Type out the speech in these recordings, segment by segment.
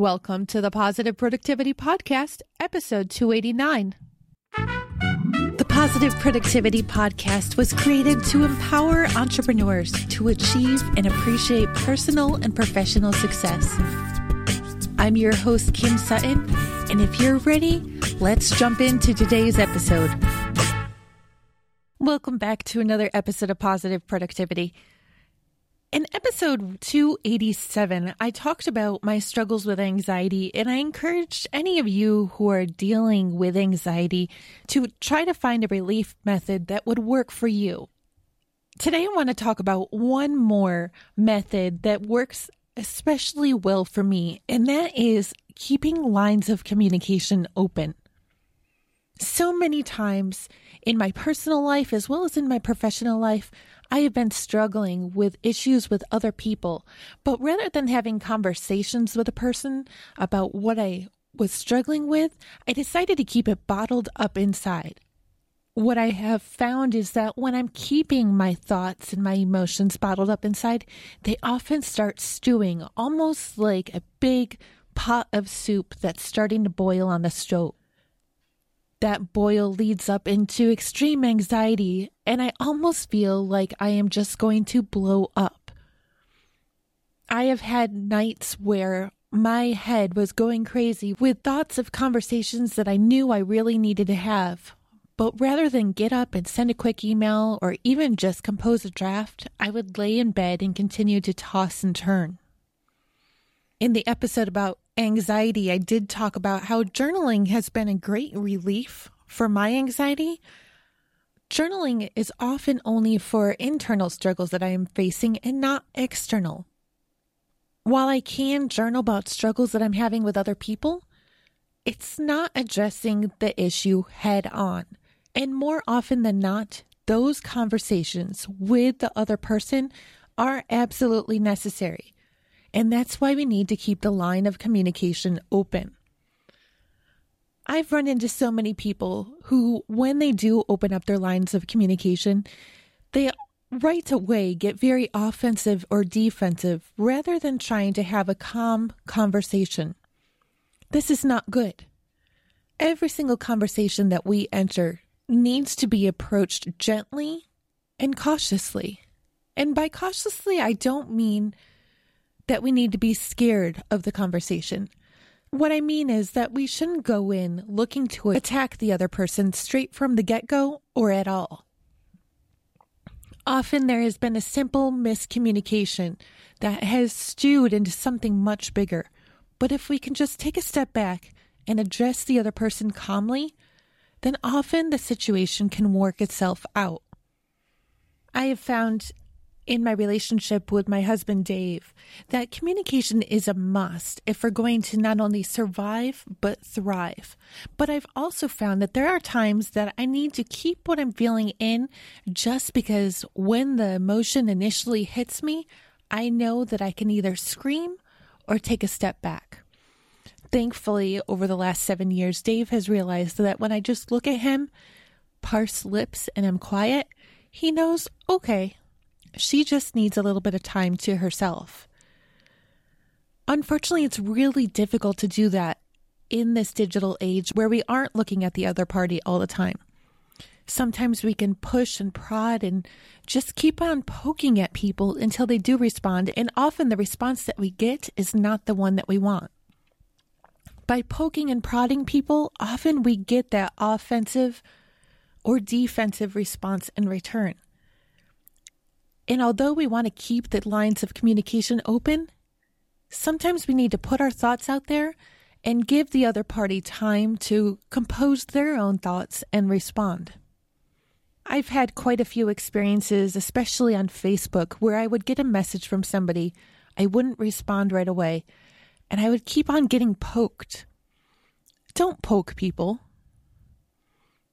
Welcome to the Positive Productivity Podcast, episode 289. The Positive Productivity Podcast was created to empower entrepreneurs to achieve and appreciate personal and professional success. I'm your host, Kim Sutton, and if you're ready, let's jump into today's episode. Welcome back to another episode of Positive Productivity. In episode 287, I talked about my struggles with anxiety, and I encouraged any of you who are dealing with anxiety to try to find a relief method that would work for you. Today, I want to talk about one more method that works especially well for me, and that is keeping lines of communication open. So many times in my personal life, as well as in my professional life, I have been struggling with issues with other people, but rather than having conversations with a person about what I was struggling with, I decided to keep it bottled up inside. What I have found is that when I'm keeping my thoughts and my emotions bottled up inside, they often start stewing almost like a big pot of soup that's starting to boil on the stove. That boil leads up into extreme anxiety, and I almost feel like I am just going to blow up. I have had nights where my head was going crazy with thoughts of conversations that I knew I really needed to have. But rather than get up and send a quick email or even just compose a draft, I would lay in bed and continue to toss and turn. In the episode about anxiety, I did talk about how journaling has been a great relief for my anxiety. Journaling is often only for internal struggles that I am facing and not external. While I can journal about struggles that I'm having with other people, it's not addressing the issue head on. And more often than not, those conversations with the other person are absolutely necessary. And that's why we need to keep the line of communication open. I've run into so many people who, when they do open up their lines of communication, they right away get very offensive or defensive rather than trying to have a calm conversation. This is not good. Every single conversation that we enter needs to be approached gently and cautiously. And by cautiously, I don't mean that we need to be scared of the conversation. What I mean is that we shouldn't go in looking to attack the other person straight from the get go or at all. Often there has been a simple miscommunication that has stewed into something much bigger. But if we can just take a step back and address the other person calmly, then often the situation can work itself out. I have found in my relationship with my husband, Dave, that communication is a must if we're going to not only survive, but thrive. But I've also found that there are times that I need to keep what I'm feeling in just because when the emotion initially hits me, I know that I can either scream or take a step back. Thankfully, over the last seven years, Dave has realized that when I just look at him, parse lips, and am quiet, he knows, okay, she just needs a little bit of time to herself. Unfortunately, it's really difficult to do that in this digital age where we aren't looking at the other party all the time. Sometimes we can push and prod and just keep on poking at people until they do respond, and often the response that we get is not the one that we want. By poking and prodding people, often we get that offensive or defensive response in return. And although we want to keep the lines of communication open, sometimes we need to put our thoughts out there and give the other party time to compose their own thoughts and respond. I've had quite a few experiences, especially on Facebook, where I would get a message from somebody, I wouldn't respond right away, and I would keep on getting poked. Don't poke people.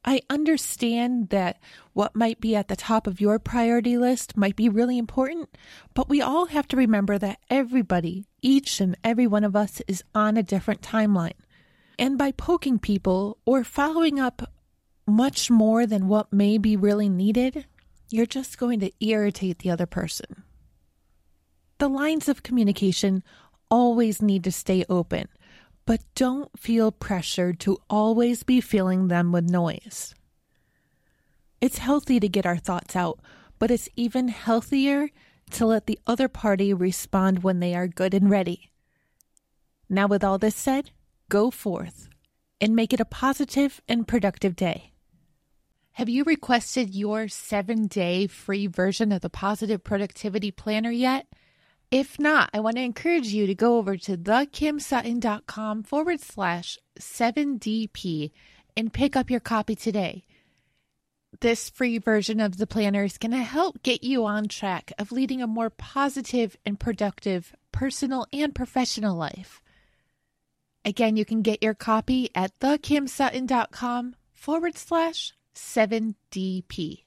I understand that what might be at the top of your priority list might be really important, but we all have to remember that everybody, each and every one of us, is on a different timeline. And by poking people or following up much more than what may be really needed, you're just going to irritate the other person. The lines of communication always need to stay open, but don't feel pressured to always be filling them with noise. It's healthy to get our thoughts out, but it's even healthier to let the other party respond when they are good and ready. Now, with all this said, go forth and make it a positive and productive day. Have you requested your seven day free version of the Positive Productivity Planner yet? If not, I want to encourage you to go over to thekimsutton.com forward slash 7DP and pick up your copy today. This free version of the planner is going to help get you on track of leading a more positive and productive personal and professional life. Again, you can get your copy at thekimsutton.com forward slash 7DP.